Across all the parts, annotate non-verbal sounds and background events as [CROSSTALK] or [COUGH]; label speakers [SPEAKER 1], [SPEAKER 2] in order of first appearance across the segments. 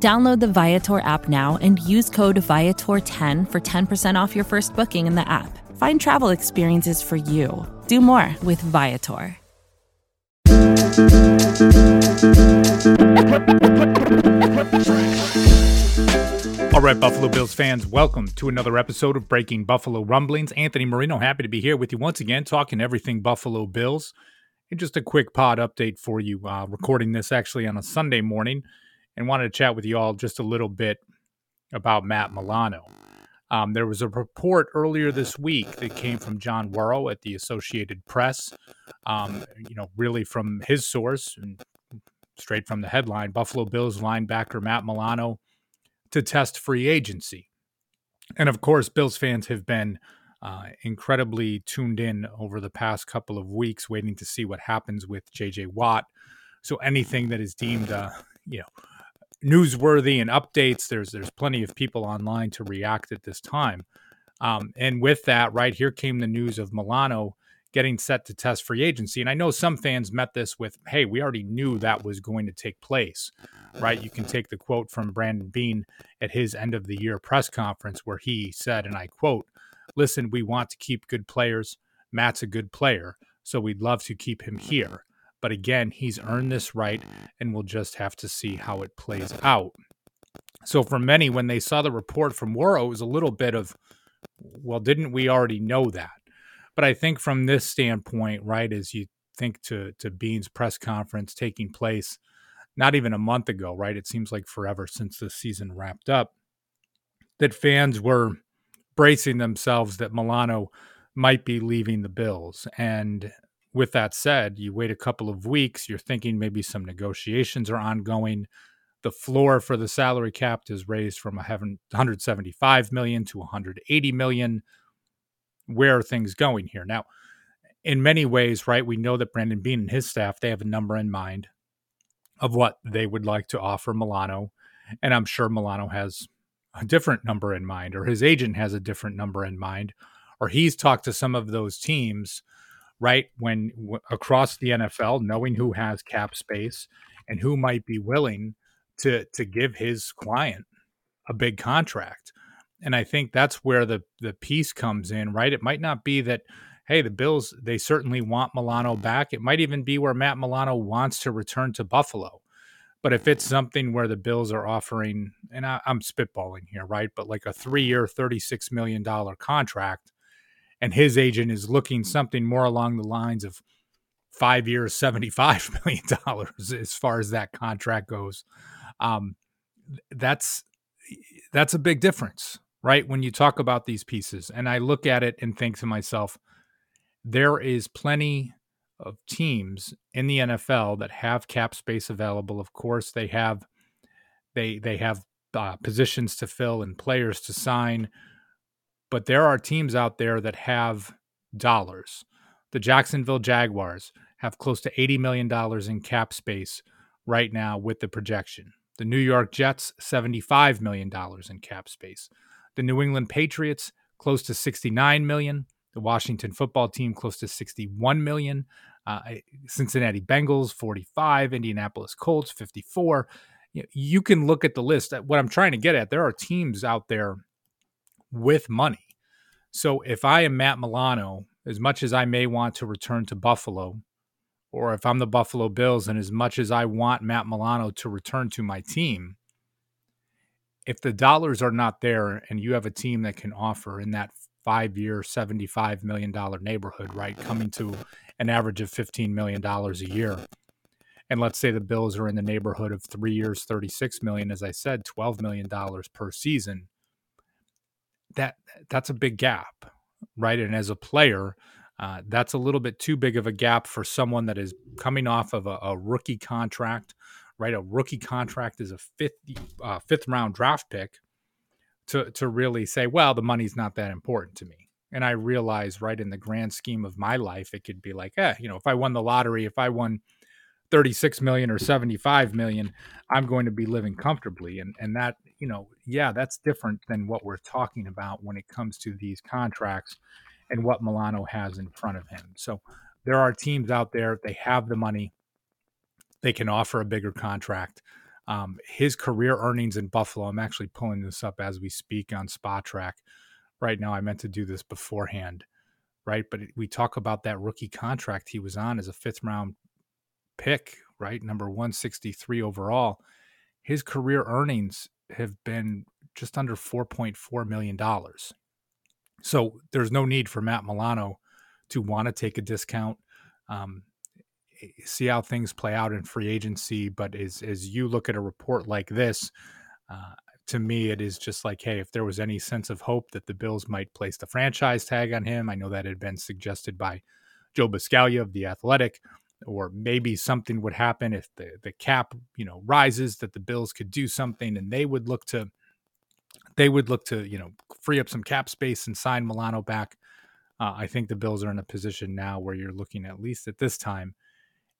[SPEAKER 1] Download the Viator app now and use code Viator10 for 10% off your first booking in the app. Find travel experiences for you. Do more with Viator.
[SPEAKER 2] All right, Buffalo Bills fans, welcome to another episode of Breaking Buffalo Rumblings. Anthony Marino, happy to be here with you once again, talking everything Buffalo Bills. And just a quick pod update for you, uh, recording this actually on a Sunday morning and wanted to chat with you all just a little bit about Matt Milano. Um, there was a report earlier this week that came from John Wawrow at the Associated Press. Um, you know, really from his source and straight from the headline: Buffalo Bills linebacker Matt Milano to test free agency. And of course, Bills fans have been uh, incredibly tuned in over the past couple of weeks, waiting to see what happens with J.J. Watt. So anything that is deemed, uh, you know, newsworthy and updates. There's there's plenty of people online to react at this time. Um, and with that, right here came the news of Milano getting set to test free agency. And I know some fans met this with, "Hey, we already knew that was going to take place." Right? You can take the quote from Brandon Beane at his end of the year press conference where he said, and I quote, "Listen, we want to keep good players. Matt's a good player, so we'd love to keep him here." But again, he's earned this right, and we'll just have to see how it plays out. So, for many, when they saw the report from Wawrow, it was a little bit of, well, didn't we already know that? But I think from this standpoint, right, as you think to to Beane's press conference taking place not even a month ago, right? It seems like forever since the season wrapped up, that fans were bracing themselves that Milano might be leaving the Bills. And with that said, you wait a couple of weeks, you're thinking maybe some negotiations are ongoing. The floor for the salary cap is raised from 175 million to 180 million. Where are things going here? Now, in many ways, right, we know that Brandon Beane and his staff, they have a number in mind of what they would like to offer Milano. And I'm sure Milano has a different number in mind, or his agent has a different number in mind, or he's talked to some of those teams right? When w- across the NFL, knowing who has cap space and who might be willing to to give his client a big contract. And I think that's where the the piece comes in, right? It might not be that hey, the Bills they certainly want Milano back. It might even be where Matt Milano wants to return to Buffalo. But if it's something where the Bills are offering, and I, am spitballing here, right? But like a three year, $36 million contract, and his agent is looking something more along the lines of five years, seventy-five [LAUGHS] million dollars as far as that contract goes. Um, that's that's a big difference, right? When you talk about these pieces, and I look at it and think to myself, there is plenty of teams in the NFL that have cap space available. Of course, they have they they have uh, positions to fill and players to sign but there are teams out there that have dollars. The Jacksonville Jaguars have close to $80 million in cap space right now with the projection. The New York Jets, $75 million in cap space. The New England Patriots, close to 69 million. The Washington football team, close to 61 million. Uh, Cincinnati Bengals, 45. Indianapolis Colts, 54. You can look at the list. What I'm trying to get at, there are teams out there with money. So if I am Matt Milano, as much as I may want to return to Buffalo, or if I'm the Buffalo Bills and as much as I want Matt Milano to return to my team, if the dollars are not there and you have a team that can offer in that five year, $75 million neighborhood, right, coming to an average of $15 million a year. And let's say the Bills are in the neighborhood of three years, 36 million, as I said, $12 million per season that that's a big gap, right? And as a player, uh, that's a little bit too big of a gap for someone that is coming off of a, a rookie contract, right? A rookie contract is a fifth uh, fifth round draft pick to to really say, well, the money's not that important to me. And I realize, right in the grand scheme of my life, it could be like, eh, you know, if I won the lottery, if I won 36 million or 75 million, I'm going to be living comfortably. And and that, you know, yeah, that's different than what we're talking about when it comes to these contracts and what Milano has in front of him. So there are teams out there, they have the money, they can offer a bigger contract. Um, his career earnings in Buffalo, I'm actually pulling this up as we speak on Spotrac right now. I meant to do this beforehand, right? But we talk about that rookie contract he was on as a fifth round pick, right? Number 163 overall. His career earnings have been just under $4.4 million. So there's no need for Matt Milano to want to take a discount. Um, see how things play out in free agency. But as as you look at a report like this, uh, to me, it is just like, hey, if there was any sense of hope that the Bills might place the franchise tag on him, I know that had been suggested by Joe Buscaglia of the Athletic, or maybe something would happen if the the cap, you know, rises that the Bills could do something, and they would look to they would look to you know free up some cap space and sign Milano back. Uh, I think the Bills are in a position now where you're looking at least at this time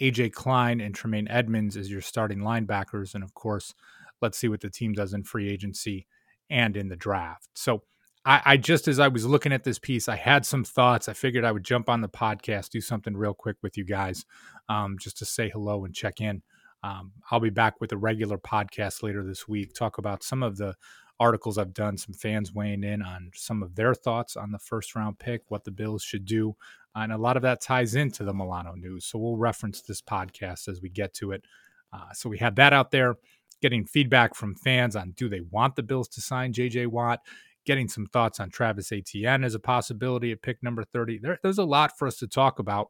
[SPEAKER 2] AJ Klein and Tremaine Edmunds as your starting linebackers. And of course, let's see what the team does in free agency and in the draft. So I, I, just, as I was looking at this piece, I had some thoughts. I figured I would jump on the podcast, do something real quick with you guys, um, just to say hello and check in. Um, I'll be back with a regular podcast later this week, talk about some of the articles I've done, some fans weighing in on some of their thoughts on the first round pick, what the Bills should do. And a lot of that ties into the Milano news. So we'll reference this podcast as we get to it. Uh, so we have that out there, getting feedback from fans on do they want the Bills to sign JJ Watt, getting some thoughts on Travis Etienne as a possibility at pick number 30. There, there's a lot for us to talk about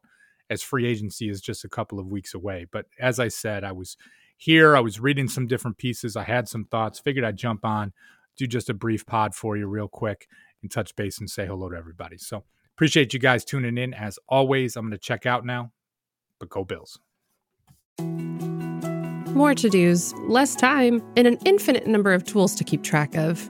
[SPEAKER 2] as free agency is just a couple of weeks away. But as I said, I was here, I was reading some different pieces, I had some thoughts, figured I'd jump on do just a brief pod for you real quick and touch base and say hello to everybody. So appreciate you guys tuning in. As always, I'm going to check out now, but go Bills.
[SPEAKER 3] More to dos, less time, and an infinite number of tools to keep track of.